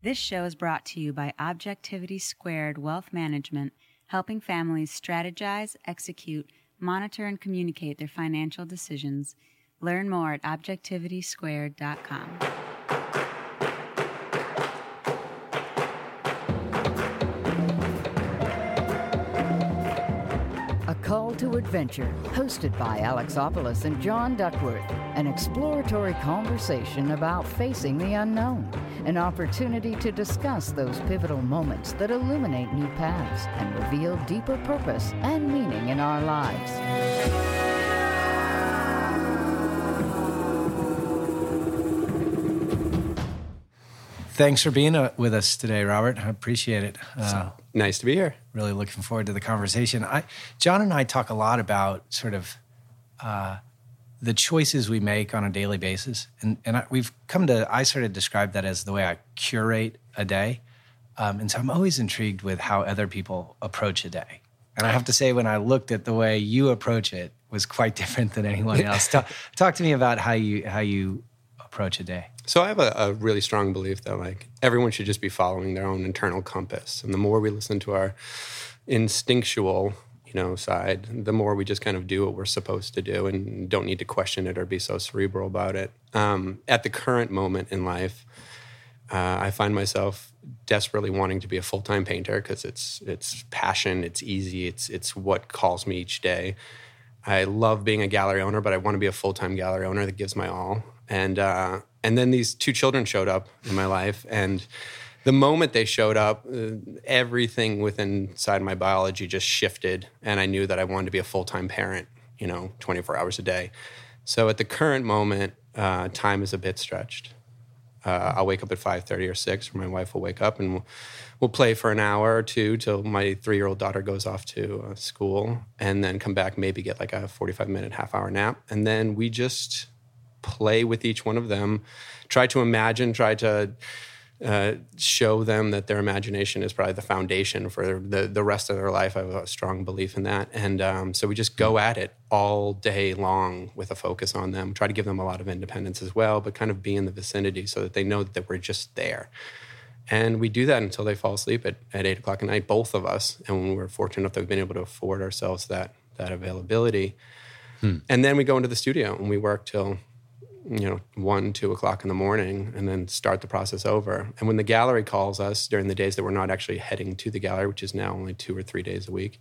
This show is brought to you by Objectivity Squared Wealth Management, helping families strategize, execute, monitor, and communicate their financial decisions. Learn more at objectivitysquared.com. Call to Adventure, hosted by Alexopoulos and John Duckworth. An exploratory conversation about facing the unknown. An opportunity to discuss those pivotal moments that illuminate new paths and reveal deeper purpose and meaning in our lives. Thanks for being uh, with us today, Robert. I appreciate it. Uh, nice to be here. Really looking forward to the conversation. I, John and I talk a lot about sort of uh, the choices we make on a daily basis, and and I, we've come to. I sort of describe that as the way I curate a day, um, and so I'm always intrigued with how other people approach a day. And I have to say, when I looked at the way you approach it, was quite different than anyone else. talk, talk to me about how you how you approach a day. So I have a, a, really strong belief that like everyone should just be following their own internal compass, and the more we listen to our instinctual, you know, side, the more we just kind of do what we're supposed to do, and don't need to question it or be so cerebral about it. Um, at the current moment in life, uh, I find myself desperately wanting to be a full time painter because it's it's passion, it's easy, it's it's what calls me each day. I love being a gallery owner, but I want to be a full time gallery owner that gives my all. And uh, and then these two children showed up in my life, and the moment they showed up, uh, everything within inside my biology just shifted, and I knew that I wanted to be a full time parent. You know, twenty four hours a day. So at the current moment, uh, time is a bit stretched. Uh, I'll wake up at five thirty or six, or my wife will wake up and we'll, we'll play for an hour or two till my three year old daughter goes off to uh, school, and then come back, maybe get like a forty five minute, half hour nap, and then we just play with each one of them, try to imagine, try to uh, show them that their imagination is probably the foundation for the, the rest of their life. I have a strong belief in that. And um, so we just go at it all day long with a focus on them, try to give them a lot of independence as well, but kind of be in the vicinity so that they know that we're just there. And we do that until they fall asleep at, at eight o'clock at night, both of us. And when we're fortunate enough that we've been able to afford ourselves that, that availability. Hmm. And then we go into the studio and we work till you know, one, two o'clock in the morning and then start the process over. And when the gallery calls us during the days that we're not actually heading to the gallery, which is now only two or three days a week,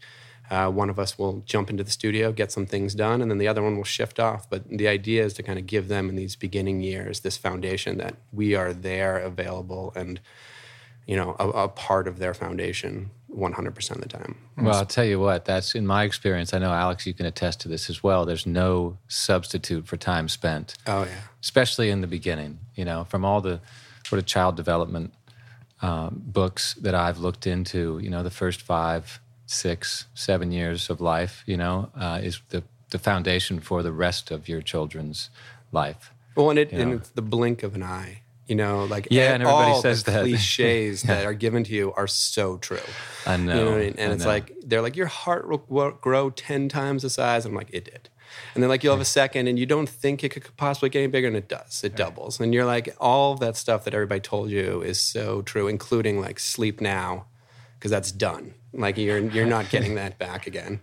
uh, one of us will jump into the studio, get some things done, and then the other one will shift off. But the idea is to kind of give them in these beginning years this foundation that we are there, available, and you know, a, a part of their foundation 100% of the time. Well, I'll tell you what, that's in my experience. I know, Alex, you can attest to this as well. There's no substitute for time spent. Oh, yeah. Especially in the beginning, you know, from all the sort of child development um, books that I've looked into, you know, the first five, six, seven years of life, you know, uh, is the, the foundation for the rest of your children's life. Well, and, it, and it's the blink of an eye you know, like yeah, and everybody all says the that cliches yeah. that are given to you are so true. I know, you know I mean? and I it's know. like they're like your heart will grow ten times the size. I'm like, it did. And then like you'll have a second, and you don't think it could possibly get any bigger, and it does. It doubles, and you're like, all that stuff that everybody told you is so true, including like sleep now, because that's done. Like you're you're not getting that back again.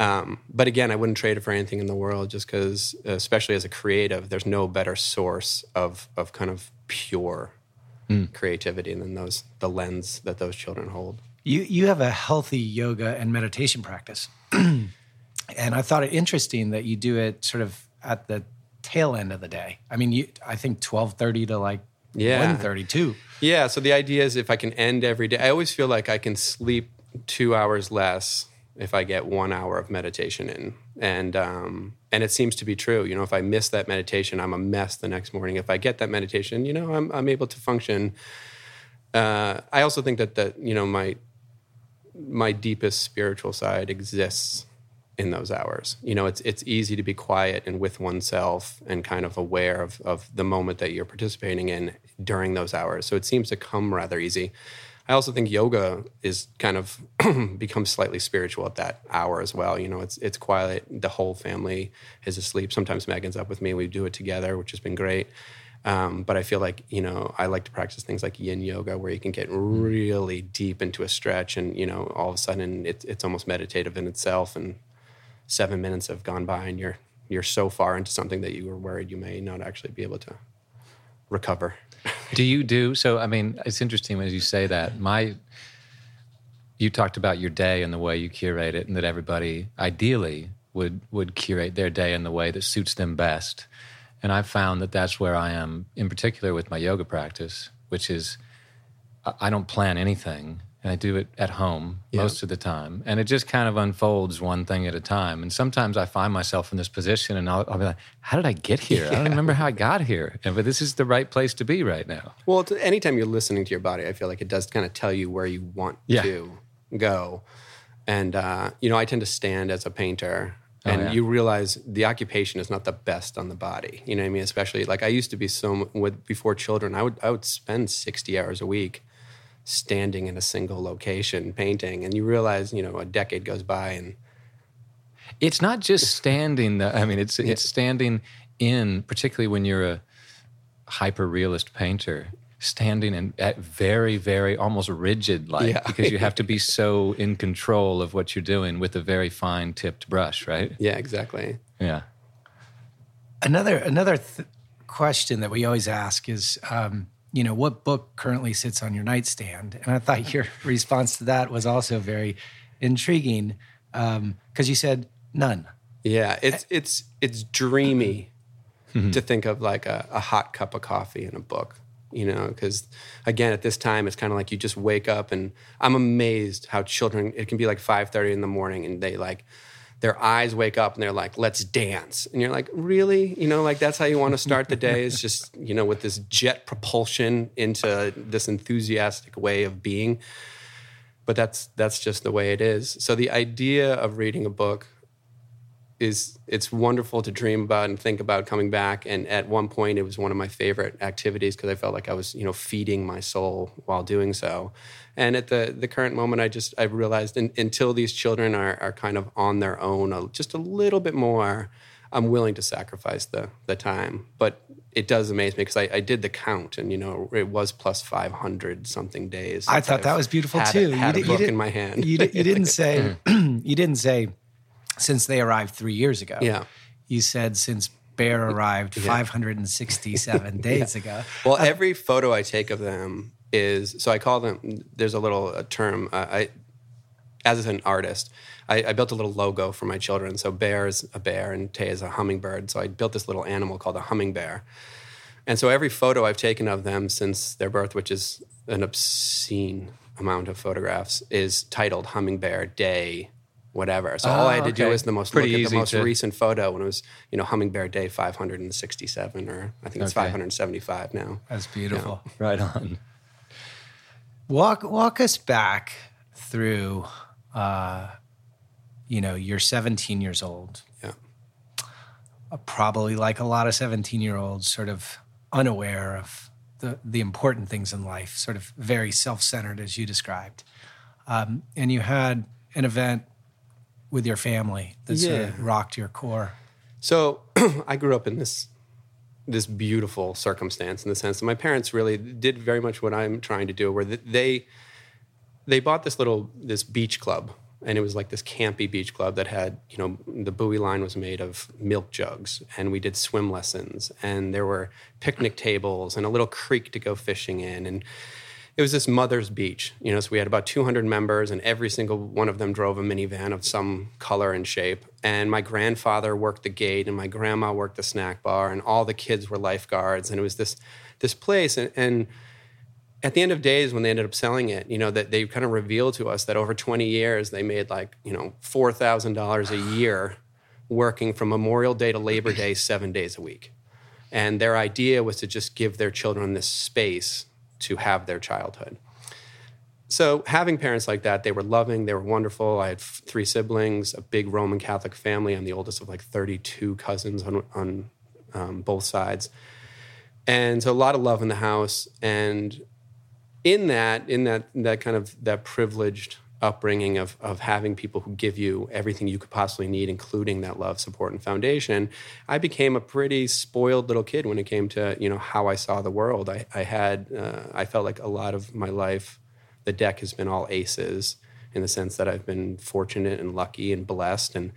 Um, but again, I wouldn't trade it for anything in the world, just because, especially as a creative, there's no better source of of kind of pure mm. creativity than those the lens that those children hold. You you have a healthy yoga and meditation practice, and I thought it interesting that you do it sort of at the tail end of the day. I mean, you I think twelve thirty to like yeah. one thirty two. Yeah. So the idea is if I can end every day, I always feel like I can sleep two hours less if I get one hour of meditation in, and um, and it seems to be true. You know, if I miss that meditation, I'm a mess the next morning. If I get that meditation, you know, I'm I'm able to function. Uh, I also think that that you know my my deepest spiritual side exists in those hours. You know, it's it's easy to be quiet and with oneself and kind of aware of of the moment that you're participating in during those hours. So it seems to come rather easy. I also think yoga is kind of becomes slightly spiritual at that hour as well. You know, it's it's quiet. The whole family is asleep. Sometimes Megan's up with me. We do it together, which has been great. Um, but I feel like you know I like to practice things like Yin yoga, where you can get really deep into a stretch, and you know all of a sudden it, it's almost meditative in itself, and seven minutes have gone by, and you're you're so far into something that you were worried you may not actually be able to recover. do you do so? I mean, it's interesting as you say that. My, you talked about your day and the way you curate it, and that everybody ideally would would curate their day in the way that suits them best. And I've found that that's where I am, in particular with my yoga practice, which is I don't plan anything and I do it at home yeah. most of the time. And it just kind of unfolds one thing at a time. And sometimes I find myself in this position and I'll, I'll be like, how did I get here? Yeah. I don't remember how I got here. And, but this is the right place to be right now. Well, anytime you're listening to your body, I feel like it does kind of tell you where you want yeah. to go. And, uh, you know, I tend to stand as a painter Oh, and you realize the occupation is not the best on the body. You know what I mean? Especially like I used to be so with before children, I would I would spend sixty hours a week standing in a single location painting, and you realize you know a decade goes by and it's not just standing. Though. I mean, it's it's standing in, particularly when you're a hyper realist painter standing and at very, very almost rigid like yeah. because you have to be so in control of what you're doing with a very fine tipped brush, right? Yeah, exactly. Yeah. Another another th- question that we always ask is, um, you know, what book currently sits on your nightstand? And I thought your response to that was also very intriguing because um, you said none. Yeah, it's it's it's dreamy to think of like a, a hot cup of coffee and a book you know because again at this time it's kind of like you just wake up and i'm amazed how children it can be like 5.30 in the morning and they like their eyes wake up and they're like let's dance. And you're like really? You know like that's how you want to start the day is just you know with this jet propulsion into this enthusiastic way of being. But that's that's just the way it is. So the idea of reading a book is it's wonderful to dream about and think about coming back. And at one point, it was one of my favorite activities because I felt like I was, you know, feeding my soul while doing so. And at the the current moment, I just I realized in, until these children are are kind of on their own, just a little bit more, I'm willing to sacrifice the the time. But it does amaze me because I, I, did the count, and you know, it was plus 500 something days. I thought I've that was beautiful had too. A, had you a book in my hand. You, mm. you didn't say you didn't say since they arrived three years ago. Yeah. You said since Bear arrived yeah. 567 days yeah. ago. Well, uh, every photo I take of them is so I call them. There's a little a term. Uh, I, as an artist, I, I, built a little logo for my children. So Bear is a bear and Tay is a hummingbird. So I built this little animal called a humming bear. And so every photo I've taken of them since their birth, which is an obscene amount of photographs, is titled Humming Bear Day whatever. So oh, all I had to okay. do was the most Pretty look at the most to... recent photo when it was, you know, Humming Bear Day 567 or I think it's okay. 575 now. That's beautiful. Yeah. Right on. Walk walk us back through uh you know, you're 17 years old. Yeah. Uh, probably like a lot of 17 year olds sort of unaware of the the important things in life, sort of very self-centered as you described. Um, and you had an event with your family that yeah. sort of rocked your core? So I grew up in this this beautiful circumstance in the sense that my parents really did very much what I'm trying to do, where they they bought this little this beach club, and it was like this campy beach club that had you know the buoy line was made of milk jugs, and we did swim lessons, and there were picnic tables and a little creek to go fishing in, and it was this mother's beach you know so we had about 200 members and every single one of them drove a minivan of some color and shape. And my grandfather worked the gate and my grandma worked the snack bar and all the kids were lifeguards. And it was this this place and, and at the end of days when they ended up selling it you know that they kind of revealed to us that over 20 years they made like you know $4000 a year working from memorial day to labor day seven days a week. And their idea was to just give their children this space to have their childhood. So, having parents like that, they were loving, they were wonderful. I had f- three siblings, a big Roman Catholic family. I'm the oldest of like 32 cousins on, on um, both sides. And so, a lot of love in the house. And in that, in that, that kind of that privileged upbringing of of having people who give you everything you could possibly need, including that love, support, and foundation, I became a pretty spoiled little kid when it came to you know how I saw the world. I, I had uh, I felt like a lot of my life, the deck has been all aces in the sense that I've been fortunate and lucky and blessed, and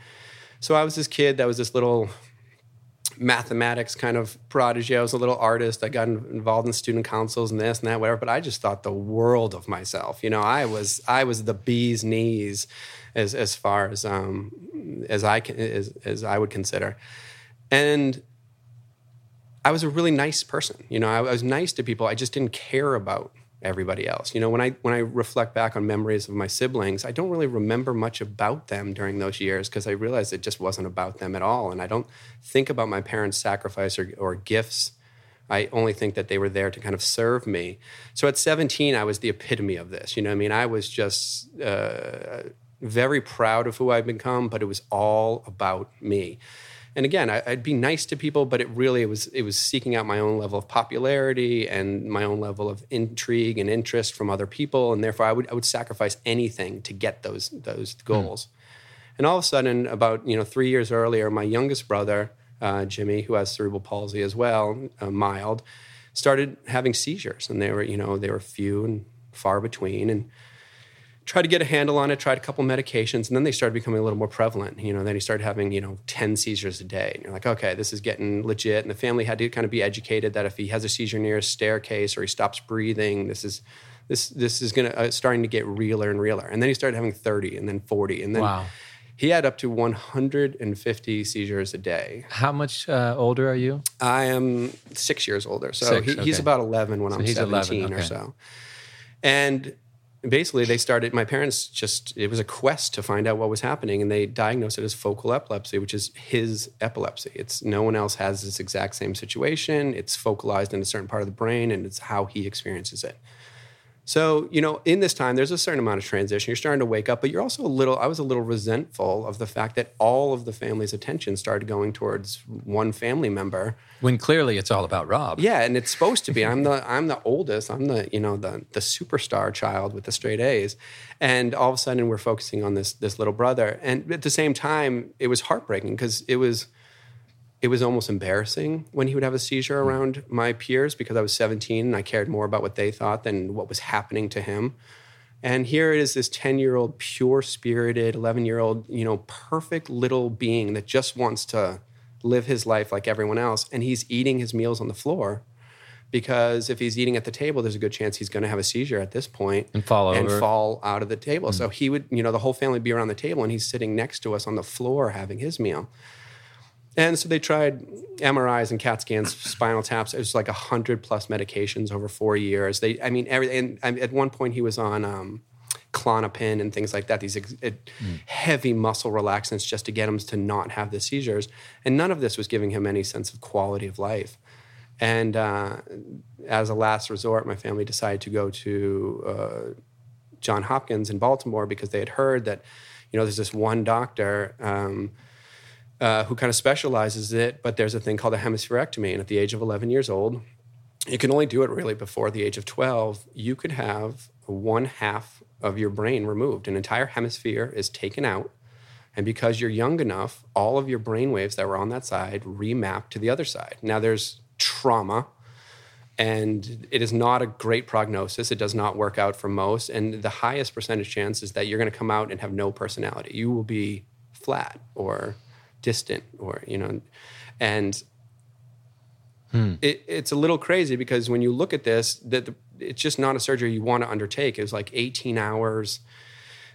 so I was this kid that was this little mathematics kind of prodigy. I was a little artist. I got involved in student councils and this and that, whatever. But I just thought the world of myself. You know, I was I was the bee's knees as as far as um as I can as, as I would consider, and I was a really nice person. You know, I, I was nice to people. I just didn't care about everybody else. You know, when I when I reflect back on memories of my siblings, I don't really remember much about them during those years because I realized it just wasn't about them at all. And I don't think about my parents' sacrifice or, or gifts. I only think that they were there to kind of serve me. So at 17, I was the epitome of this. You know, I mean, I was just uh, very proud of who I've become, but it was all about me and again, I, would be nice to people, but it really it was it was seeking out my own level of popularity and my own level of intrigue and interest from other people, and therefore I would I would sacrifice anything to get those those hmm. goals. Mm. And all of a sudden, about you know three years earlier, my youngest brother uh, Jimmy, who has cerebral palsy as well, uh, mild, started having seizures, and they were you know they were few and far between, and tried to get a handle on it, tried a couple medications, and then they started becoming a little more prevalent. You know, then he started having, you know, 10 seizures a day. And you're like, okay, this is getting legit. And the family had to kind of be educated that if he has a seizure near a staircase or he stops breathing, this is this this is gonna uh, starting to get realer and realer. And then he started having 30 and then 40. And then wow. he had up to 150 seizures a day. How much uh, older are you? I am six years older. So six, he, okay. he's about 11 when so I'm 17 okay. or so. And basically they started my parents just it was a quest to find out what was happening and they diagnosed it as focal epilepsy which is his epilepsy. It's no one else has this exact same situation. It's focalized in a certain part of the brain and it's how he experiences it so, you know, in this time, there's a certain amount of transition. You're starting to wake up, but you're also a little, I was a little resentful of the fact that all of the family's attention started going towards one family member. When clearly it's all about Rob. Yeah, and it's supposed to be. I'm the I'm the oldest. I'm the, you know, the the superstar child with the straight A's. And all of a sudden we're focusing on this this little brother. And at the same time, it was heartbreaking because it was it was almost embarrassing when he would have a seizure hmm. around my peers because I was 17 and I cared more about what they thought than what was happening to him. And here it is this 10 year old, pure spirited, 11 year old, you know, perfect little being that just wants to live his life like everyone else. And he's eating his meals on the floor because if he's eating at the table, there's a good chance he's going to have a seizure at this point and fall and fall out of the table. Mm-hmm. So he would, you know, the whole family would be around the table and he's sitting next to us on the floor having his meal. And so they tried MRIs and CAT scans, spinal taps. It was like hundred plus medications over four years. They, I mean, every, and at one point he was on um, Klonopin and things like that. These ex- mm. heavy muscle relaxants just to get him to not have the seizures. And none of this was giving him any sense of quality of life. And uh, as a last resort, my family decided to go to uh, John Hopkins in Baltimore because they had heard that, you know, there's this one doctor. Um, uh, who kind of specializes it, but there's a thing called a hemispherectomy. And at the age of 11 years old, you can only do it really before the age of 12. You could have one half of your brain removed. An entire hemisphere is taken out. And because you're young enough, all of your brain waves that were on that side remap to the other side. Now, there's trauma, and it is not a great prognosis. It does not work out for most. And the highest percentage chance is that you're going to come out and have no personality. You will be flat or distant or you know and hmm. it, it's a little crazy because when you look at this that it's just not a surgery you want to undertake. It's like 18 hours.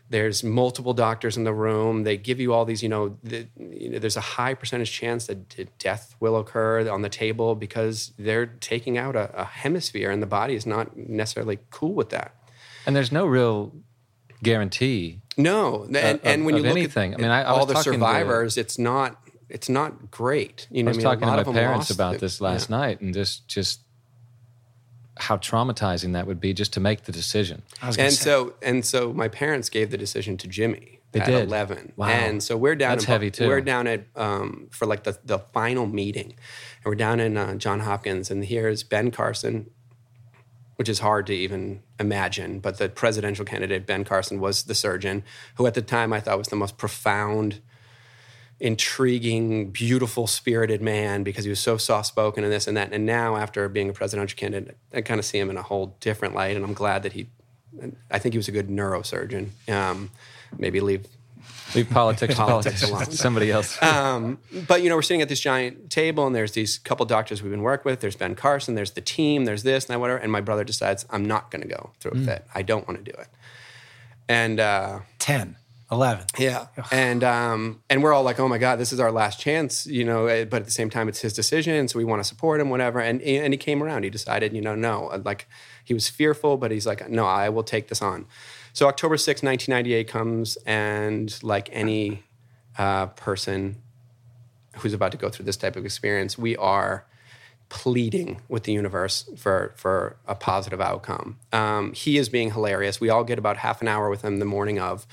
There's multiple doctors in the room. They give you all these you know, the, you know there's a high percentage chance that death will occur on the table because they're taking out a, a hemisphere and the body is not necessarily cool with that. And there's no real guarantee. No, and, of, and when you look anything, at I mean, I, all the survivors, to, it's not it's not great. You know, I was I mean, talking to my parents about this last yeah. night, and just just how traumatizing that would be just to make the decision. And say. so and so, my parents gave the decision to Jimmy. They at did. eleven, wow. and so we're down. That's in, heavy too. We're down at um, for like the the final meeting, and we're down in uh, John Hopkins, and here's Ben Carson, which is hard to even imagine. But the presidential candidate, Ben Carson, was the surgeon who at the time I thought was the most profound, intriguing, beautiful spirited man because he was so soft spoken and this and that. And now, after being a presidential candidate, I kind of see him in a whole different light. And I'm glad that he, I think he was a good neurosurgeon. Um, maybe leave Leave politics, Politics politics alone. Somebody else. um, but you know, we're sitting at this giant table, and there's these couple doctors we've been working with. There's Ben Carson. There's the team. There's this and that, whatever. And my brother decides I'm not going to go through with it. I don't want to do it. And uh, 10, 11. yeah, and um, and we're all like, oh my god, this is our last chance, you know. eh, But at the same time, it's his decision, so we want to support him, whatever. And and he came around. He decided, you know, no, like he was fearful, but he's like, no, I will take this on. So October 6, 1998 comes, and like any uh, person who's about to go through this type of experience, we are pleading with the universe for for a positive outcome. Um, he is being hilarious. We all get about half an hour with him the morning of.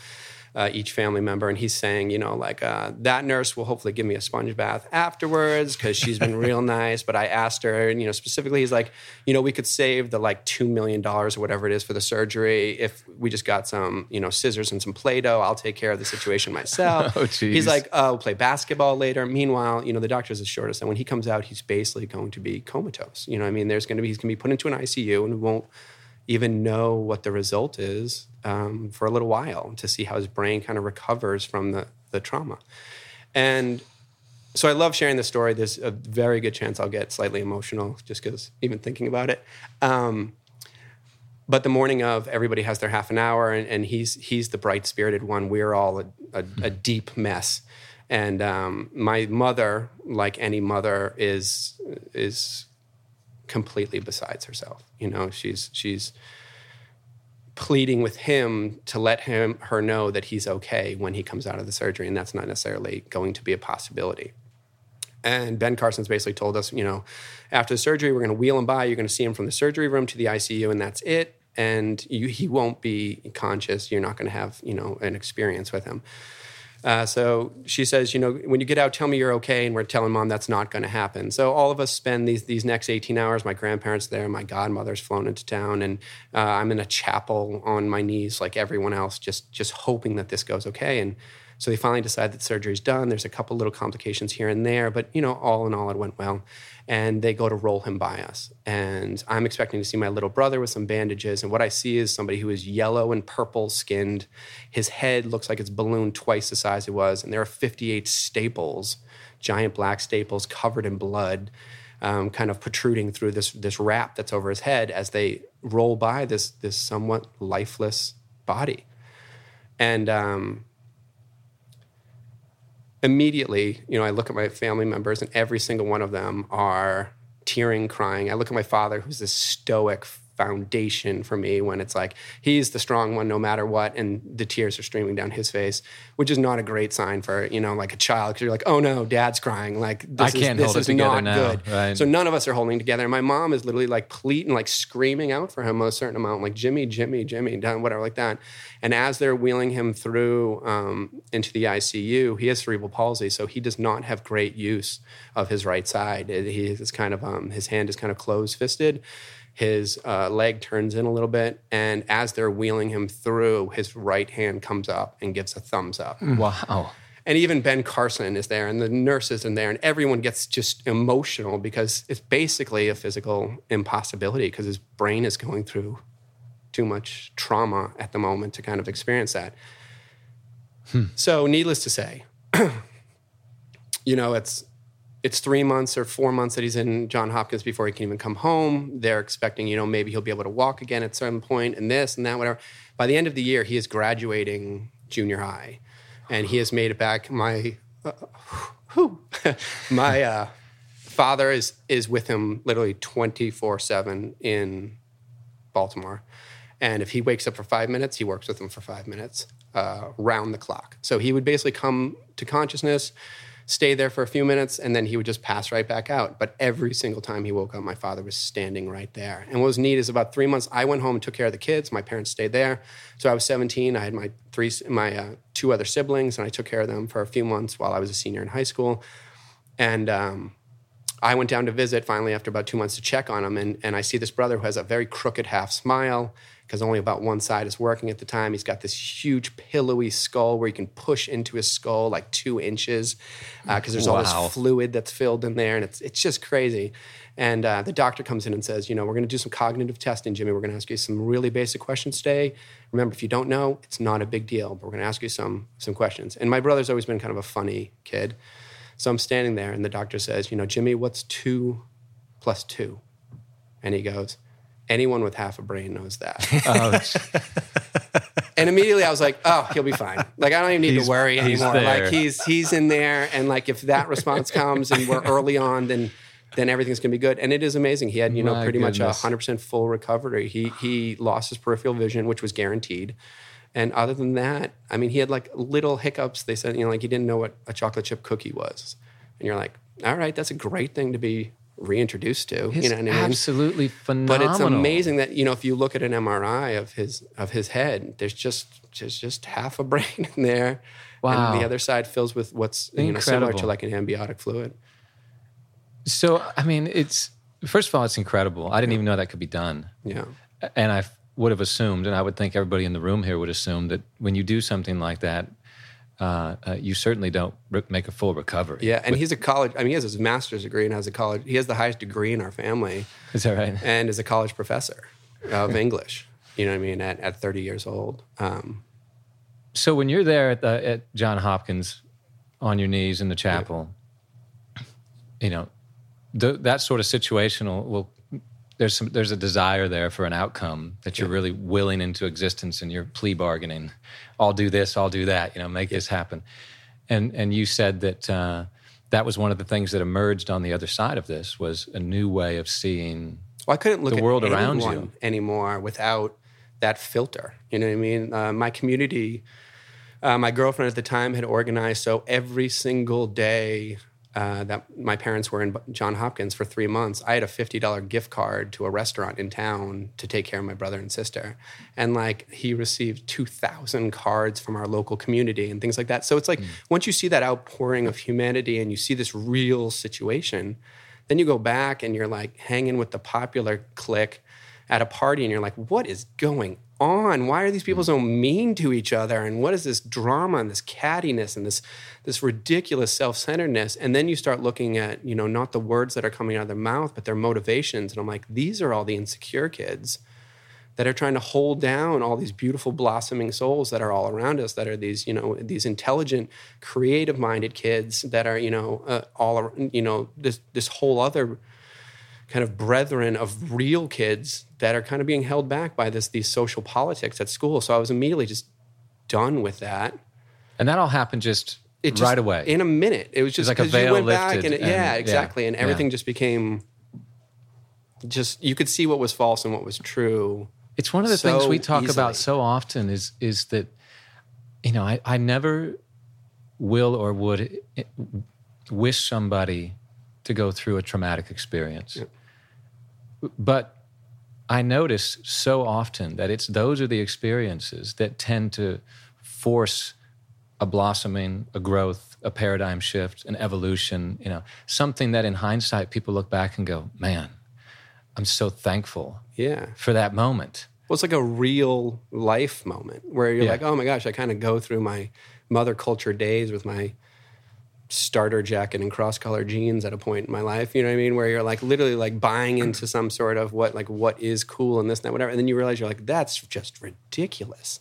Uh, each family member, and he's saying, you know, like uh, that nurse will hopefully give me a sponge bath afterwards because she's been real nice. But I asked her, and you know, specifically, he's like, you know, we could save the like two million dollars or whatever it is for the surgery if we just got some, you know, scissors and some Play-Doh. I'll take care of the situation myself. Oh, he's like, uh, we'll play basketball later. Meanwhile, you know, the doctors assured us that when he comes out, he's basically going to be comatose. You know, I mean, there's going to be he's going to be put into an ICU and won't even know what the result is um, for a little while to see how his brain kind of recovers from the the trauma. And so I love sharing this story. There's a very good chance I'll get slightly emotional just because even thinking about it. Um, but the morning of, everybody has their half an hour, and, and he's he's the bright spirited one. We're all a, a, a deep mess, and um, my mother, like any mother, is is completely besides herself. You know, she's she's pleading with him to let him her know that he's okay when he comes out of the surgery, and that's not necessarily going to be a possibility. And Ben Carson's basically told us, you know, after the surgery, we're going to wheel him by. You're going to see him from the surgery room to the ICU, and that's it. And you, he won't be conscious. You're not going to have, you know, an experience with him. Uh, so she says, you know, when you get out, tell me you're okay. And we're telling mom that's not going to happen. So all of us spend these these next 18 hours. My grandparents there, my godmother's flown into town, and uh, I'm in a chapel on my knees like everyone else, just just hoping that this goes okay. And so they finally decide that surgery's done. There's a couple little complications here and there, but you know, all in all, it went well. And they go to roll him by us. And I'm expecting to see my little brother with some bandages. And what I see is somebody who is yellow and purple skinned. His head looks like it's ballooned twice the size it was. And there are 58 staples, giant black staples covered in blood, um, kind of protruding through this, this wrap that's over his head as they roll by this, this somewhat lifeless body. And um, immediately, you know, I look at my family members and every single one of them are tearing, crying. I look at my father, who's this stoic foundation for me when it's like he's the strong one no matter what and the tears are streaming down his face which is not a great sign for you know like a child because you're like oh no dad's crying. Like this I can't is, this hold is not now, good. right. so none of us are holding together. And my mom is literally like pleading like screaming out for him a certain amount like jimmy jimmy jimmy down whatever like that. And as they're wheeling him through um, into the icu he has cerebral palsy so he does not have great use of his right side. He is kind of um, his hand is kind of closed fisted his uh, leg turns in a little bit and as they're wheeling him through his right hand comes up and gives a thumbs up Wow. and even Ben Carson is there, and the nurses in there, and everyone gets just emotional because it's basically a physical impossibility because his brain is going through too much trauma at the moment to kind of experience that. So, needless to say, you know, it's it's three months or four months that he's in John Hopkins before he can even come home. They're expecting, you know, maybe he'll be able to walk again at some point, and this and that, whatever. By the end of the year, he is graduating junior high, and he has made it back. My, uh, my uh, father is is with him literally twenty four seven in Baltimore, and if he wakes up for five minutes, he works with him for five minutes, uh, round the clock. So he would basically come to consciousness stay there for a few minutes, and then he would just pass right back out. But every single time he woke up, my father was standing right there. And what was neat is about three months, I went home and took care of the kids. My parents stayed there. So I was 17. I had my three, my uh, two other siblings, and I took care of them for a few months while I was a senior in high school. And um, I went down to visit finally after about two months to check on him, and, and I see this brother who has a very crooked half smile because only about one side is working at the time. He's got this huge pillowy skull where you can push into his skull like two inches because uh, there's all this fluid that's filled in there, and it's it's just crazy. And uh, the doctor comes in and says, you know, we're going to do some cognitive testing, Jimmy. We're going to ask you some really basic questions today. Remember, if you don't know, it's not a big deal, but we're going to ask you some some questions. And my brother's always been kind of a funny kid, so I'm standing there, and the doctor says, you know, Jimmy, what's two plus two? And he goes, anyone with half a brain knows that. Oh, And immediately I was like, oh, he'll be fine. Like I don't even need He's- to worry he's anymore. there. Like he's he's in there, and like if that response comes and we're early on, then then everything's gonna be good. And it is amazing. He had you know My pretty much a hundred percent full recovery. He he lost his peripheral vision, which was guaranteed. And other than that, I mean, he had like little hiccups. They said, you know, like he didn't know what a chocolate chip cookie was. And you're like, all right, that's a great thing to be reintroduced to. it's you know what I mean? absolutely phenomenal. but it's amazing that you know if you look at an MRI of his of his head, there's just just just half a brain in there, Wow. and the other side fills with what's you know similar to like an amniotic fluid. So, I mean, it's first of all, it's incredible. I didn't even know that could be done. Yeah, And I would have assumed, and I would think everybody in the room here would assume that when you do something like that, uh, uh, you certainly don't re- make a full recovery. yeah, and he's a college. I mean, he has his master's degree and has a college. He has the highest degree in our family, Is that right? and is a college professor of English. You know what I mean? At at 30 years old. Um, So when you're there at, the, at John Hopkins on your knees in the chapel, you know, th- that sort of situational will there's some there's a desire there for an outcome that you're really willing into existence and you're plea bargaining. I'll do this, I'll do that, you know, make this happen. And and you said that uh, that was one of the things that emerged on the other side of this was a new way of seeing Well, I couldn't look the world around you. anymore without that filter. You know what I mean? Uh, my community, uh, my girlfriend at the time had organized so every single day uh, that my parents were in John Hopkins for three months, I had a fifty dollar gift card to a restaurant in town to take care of my brother and sister, and like he received two thousand cards from our local community and things like that. So it's like once you see that outpouring of humanity and you see this real situation, then you go back and you're like hanging with the popular clique at a party and you're like, what is going on? Why are these people so mean to each other? And what is this drama and this cattiness and this this ridiculous self-centeredness? And then you start looking at, you know, not the words that are coming out of their mouth, but their motivations. And I'm like, these are all the insecure kids that are trying to hold down all these beautiful blossoming souls that are all around us that are these you know these intelligent creative minded kids that are you know uh, all you know this this whole other kind of brethren of real kids that are kind of being held back by this these social politics at school so i was immediately just done with that and that all happened just, it just, right away. in a minute it was just like a veil you went back and, it- yeah exactly yeah, and yeah. everything just became just you could see what was false and what was true It's one of the so things we talk easily. about so often is is that you know I, I never will or would wish somebody to go through a traumatic experience. But I notice so often that it's those are the experiences that tend to force a blossoming, a growth, a paradigm shift, an evolution, you know, something that in hindsight people look back and go, "Man, I'm so thankful yeah for that moment." Well, it's like a real life moment where you're Yeah. like, oh my gosh, I kind of go through my mother culture days with my starter jacket and cross color jeans at a point in my life. You know what I mean? Where you're like literally like buying into some sort of what like what is cool and this and that, whatever. And then you realize you're like, that's just ridiculous.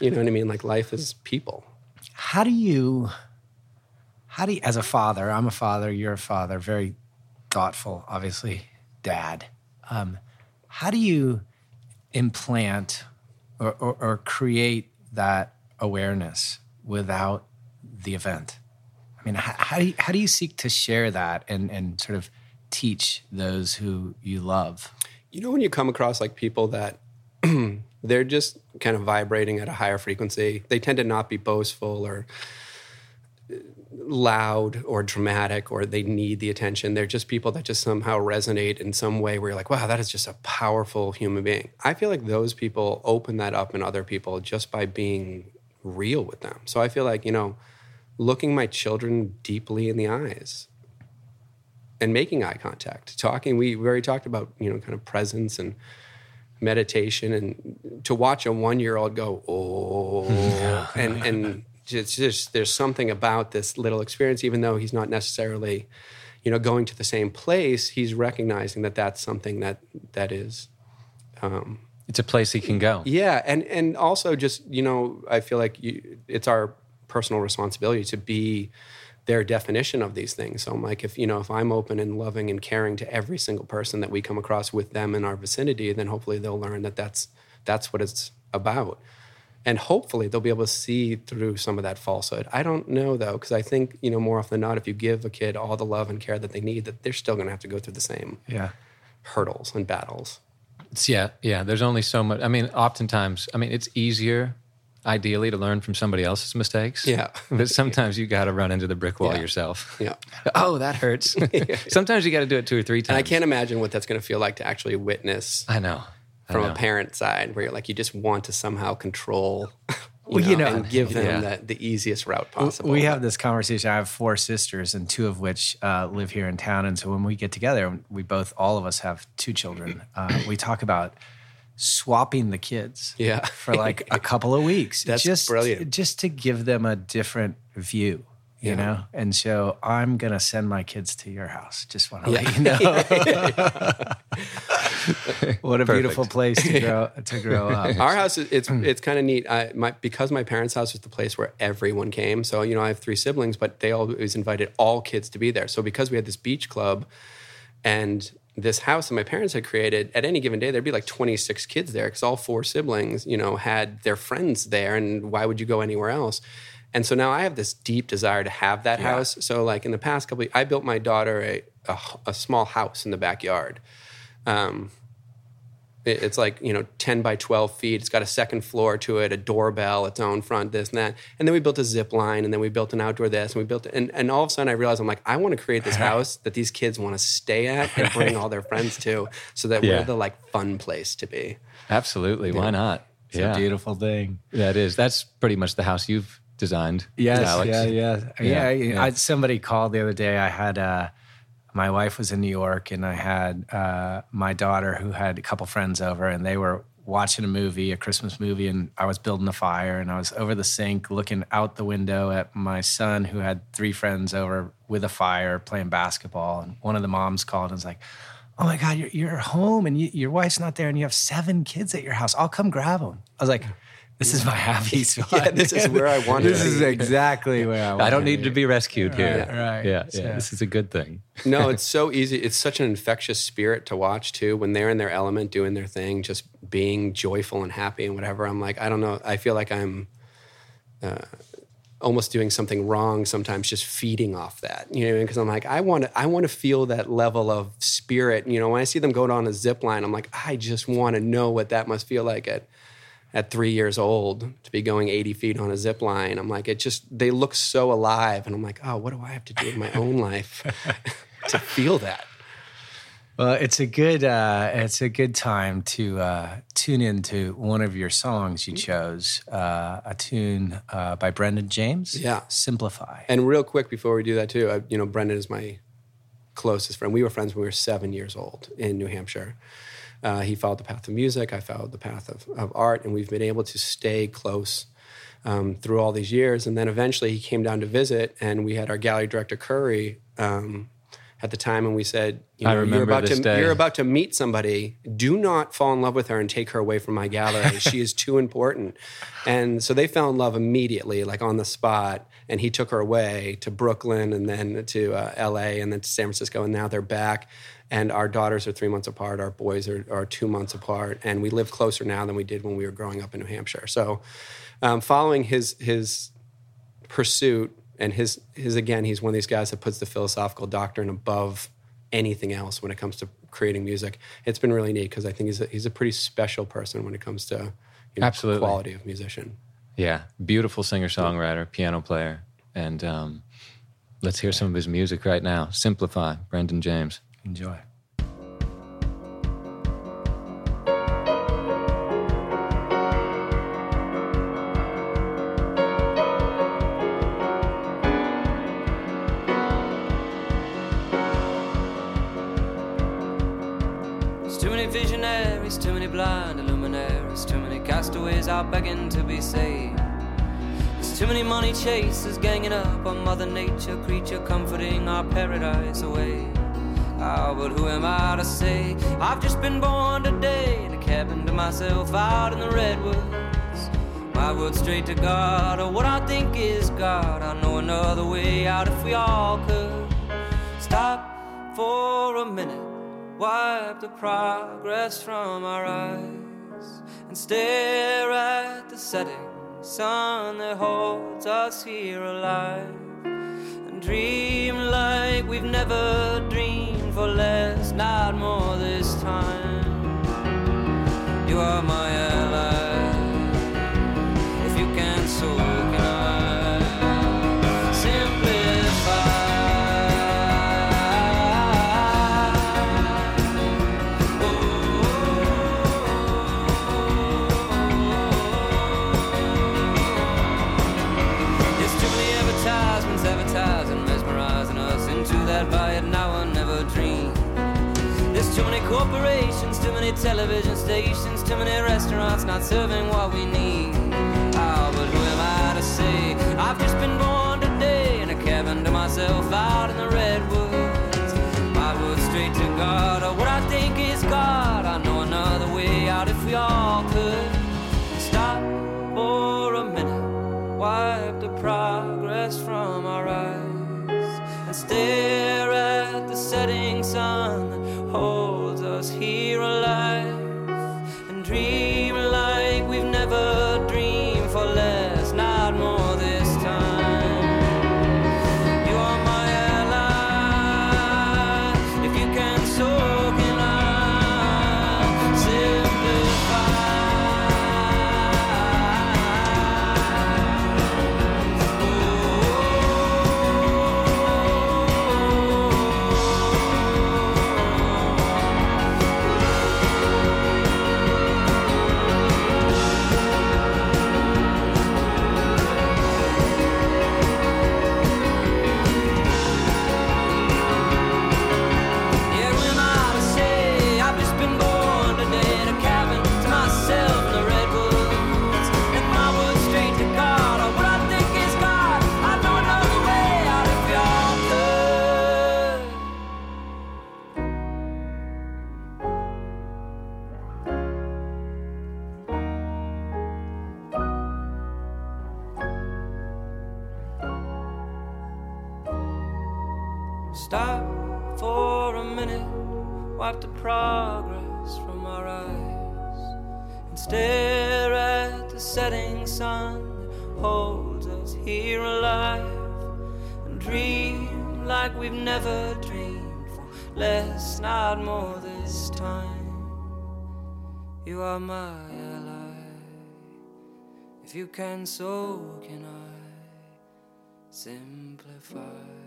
You know what I mean? Like life is people. how do you how do you as a father i'm a father you're a father very thoughtful obviously dad um, how do you implant or, or, or create that awareness without the event i mean how, how, do you, how do you seek to share that and, and sort of teach those who you love You know when you come across like people that they're just kind of vibrating at a higher frequency. They tend to not be boastful or uh, loud or dramatic or they need the attention. They're just people that just somehow resonate in some way where you're like, wow, that is just a powerful human being. I feel like those people open that up in other people just by being real with them. So I feel like, you know, looking my children deeply in the eyes and making eye contact, talking. We already talked about you know kind of presence and meditation, and to watch a one year old go oh, and and it's just there's something about this little experience, even though he's not necessarily you know going to the same place, he's recognizing that that's something that that is. Um, it's a place he can go. Yeah, and and also just you know, I feel like you, it's our personal responsibility to be their definition of these things. So I'm like, if you know, if I'm open and loving and caring to every single person that we come across with them in our vicinity, then hopefully they'll learn that that's that's what it's about, and hopefully they'll be able to see through some of that falsehood. I don't know though, because I think you know more often than not, if you give a kid all the love and care that they need, that they're still going to have to go through the same Yeah. hurdles and battles. It's, yeah, yeah. There's only so much. I mean, oftentimes, I mean, it's easier, ideally, to learn from somebody else's mistakes. Yeah. but sometimes you got to run into the brick wall Yeah. yourself. Yeah. Oh, that hurts. sometimes you got to do it two or three times. And I can't imagine what that's going to feel like to actually witness I know. I from know. a parent side, where you're like, you just want to somehow control, you, Well, know, you know, and give them yeah. the, the easiest route possible. We have this conversation. I have four sisters, and two of which uh, live here in town. And so when we get together, we both, all of us have two children. Uh, we talk about swapping the kids, Yeah. for like a couple of weeks. That's just, brilliant. Just to give them a different view. You Yeah. know, and so I'm gonna send my kids to your house. Just want to let you know. what a beautiful place to grow to grow up. Our house is it's it's kind of neat. I, my because my parents' house was the place where everyone came. So you know, I have three siblings, but they always invited all kids to be there. So because we had this beach club, and this house that my parents had created, at any given day there'd be like 26 kids there because all four siblings, you know, had their friends there, and why would you go anywhere else? And so now I have this deep desire to have that house. So like in the past couple, I built my daughter a, a, a small house in the backyard. Um, it's like you know 10 by 12 feet it's got a second floor to it a doorbell its own front this and that and then we built a zip line and then we built an outdoor this and we built and, and all of a sudden i realized i'm like i want to create this house that these kids want to stay at and bring all their friends to so that Yeah. we're the like fun place to be Absolutely. Why not? It's a beautiful thing. That is. That's pretty much the house you've designed. Yes, Alex. yeah, yeah, Yeah, yeah. Yeah. I, somebody called the other day. I had uh, my wife was in New York, and I had uh, my daughter who had a couple friends over, and they were watching a movie, a Christmas movie, and I was building a fire, and I was over the sink looking out the window at my son who had three friends over with a fire playing basketball, and one of the moms called and was like. Oh my God, you're, you're home and you, your wife's not there and you have seven kids at your house. I'll come grab them. I was like, this is my happy spot. Yeah, this is where I want to be. This is be. exactly where I want to. I don't need to be rescued here. right. Yeah, So- yeah. This is a good thing. no, it's so easy. It's such an infectious spirit to watch too. When they're in their element, doing their thing, just being joyful and happy and whatever. I'm like, I don't know. I feel like I'm uh, almost doing something wrong sometimes, just feeding off that. You know, because I'm like, I want to, I want to feel that level of spirit. You know, when I see them go down a zip line, I'm like, I just want to know what that must feel like at at three years old to be going 80 feet on a zip line. I'm like, it just, they look so alive. And I'm like, oh, what do I have to do in my own life to feel that? Well, it's a good uh, it's a good time to uh, tune into one of your songs you chose, uh, a tune uh, by Brendan James. Yeah. Simplify. And real quick before we do that too, I, you know, Brendan is my closest friend. We were friends when we were seven years old in New Hampshire. Uh, he followed the path of music. I followed the path of, of art, and we've been able to stay close um, through all these years. And then eventually, he came down to visit, and we had our gallery director Curry um, at the time, and we said, "You I know, you're about this to day. you're about to meet somebody. Do not fall in love with her and take her away from my gallery. she is too important." And so they fell in love immediately, like on the spot. And he took her away to Brooklyn, and then to uh, L.A., and then to San Francisco, and now they're back. And our daughters are three months apart. Our boys are, are two months apart, and we live closer now than we did when we were growing up in New Hampshire. So, um, following his his pursuit and his his again he's one of these guys that puts the philosophical doctrine above anything else when it comes to creating music it's been really neat because i think he's a, he's a pretty special person when it comes to you know, Absolutely. quality of musician Yeah, beautiful singer songwriter, piano player, and um, let's hear some of his music right now. Simplify, Brendan James. Enjoy. visionaries, too many blind illuminaries, too many castaways out begging to be saved. There's too many money chasers ganging up on Mother Nature, creature comforting our paradise away. Oh, but who am I to say? I've just been born today in a cabin to myself out in the redwoods. My word straight to God, or what I think is God. I know another way out if we all could stop for a minute wipe the progress from our eyes and stare at the setting sun that holds us here alive and dream like we've never dreamed for less, not more this time. You are my ally. Television stations, too many restaurants not serving what we need. Ah, but who am I to say? I've just been born today in a cabin to myself out in the redwoods. My word straight to God, or what I think is God. I know another way out if we all could stop for a minute, wipe the progress from our eyes, and stare are my ally. If you can, so can I. Simplify.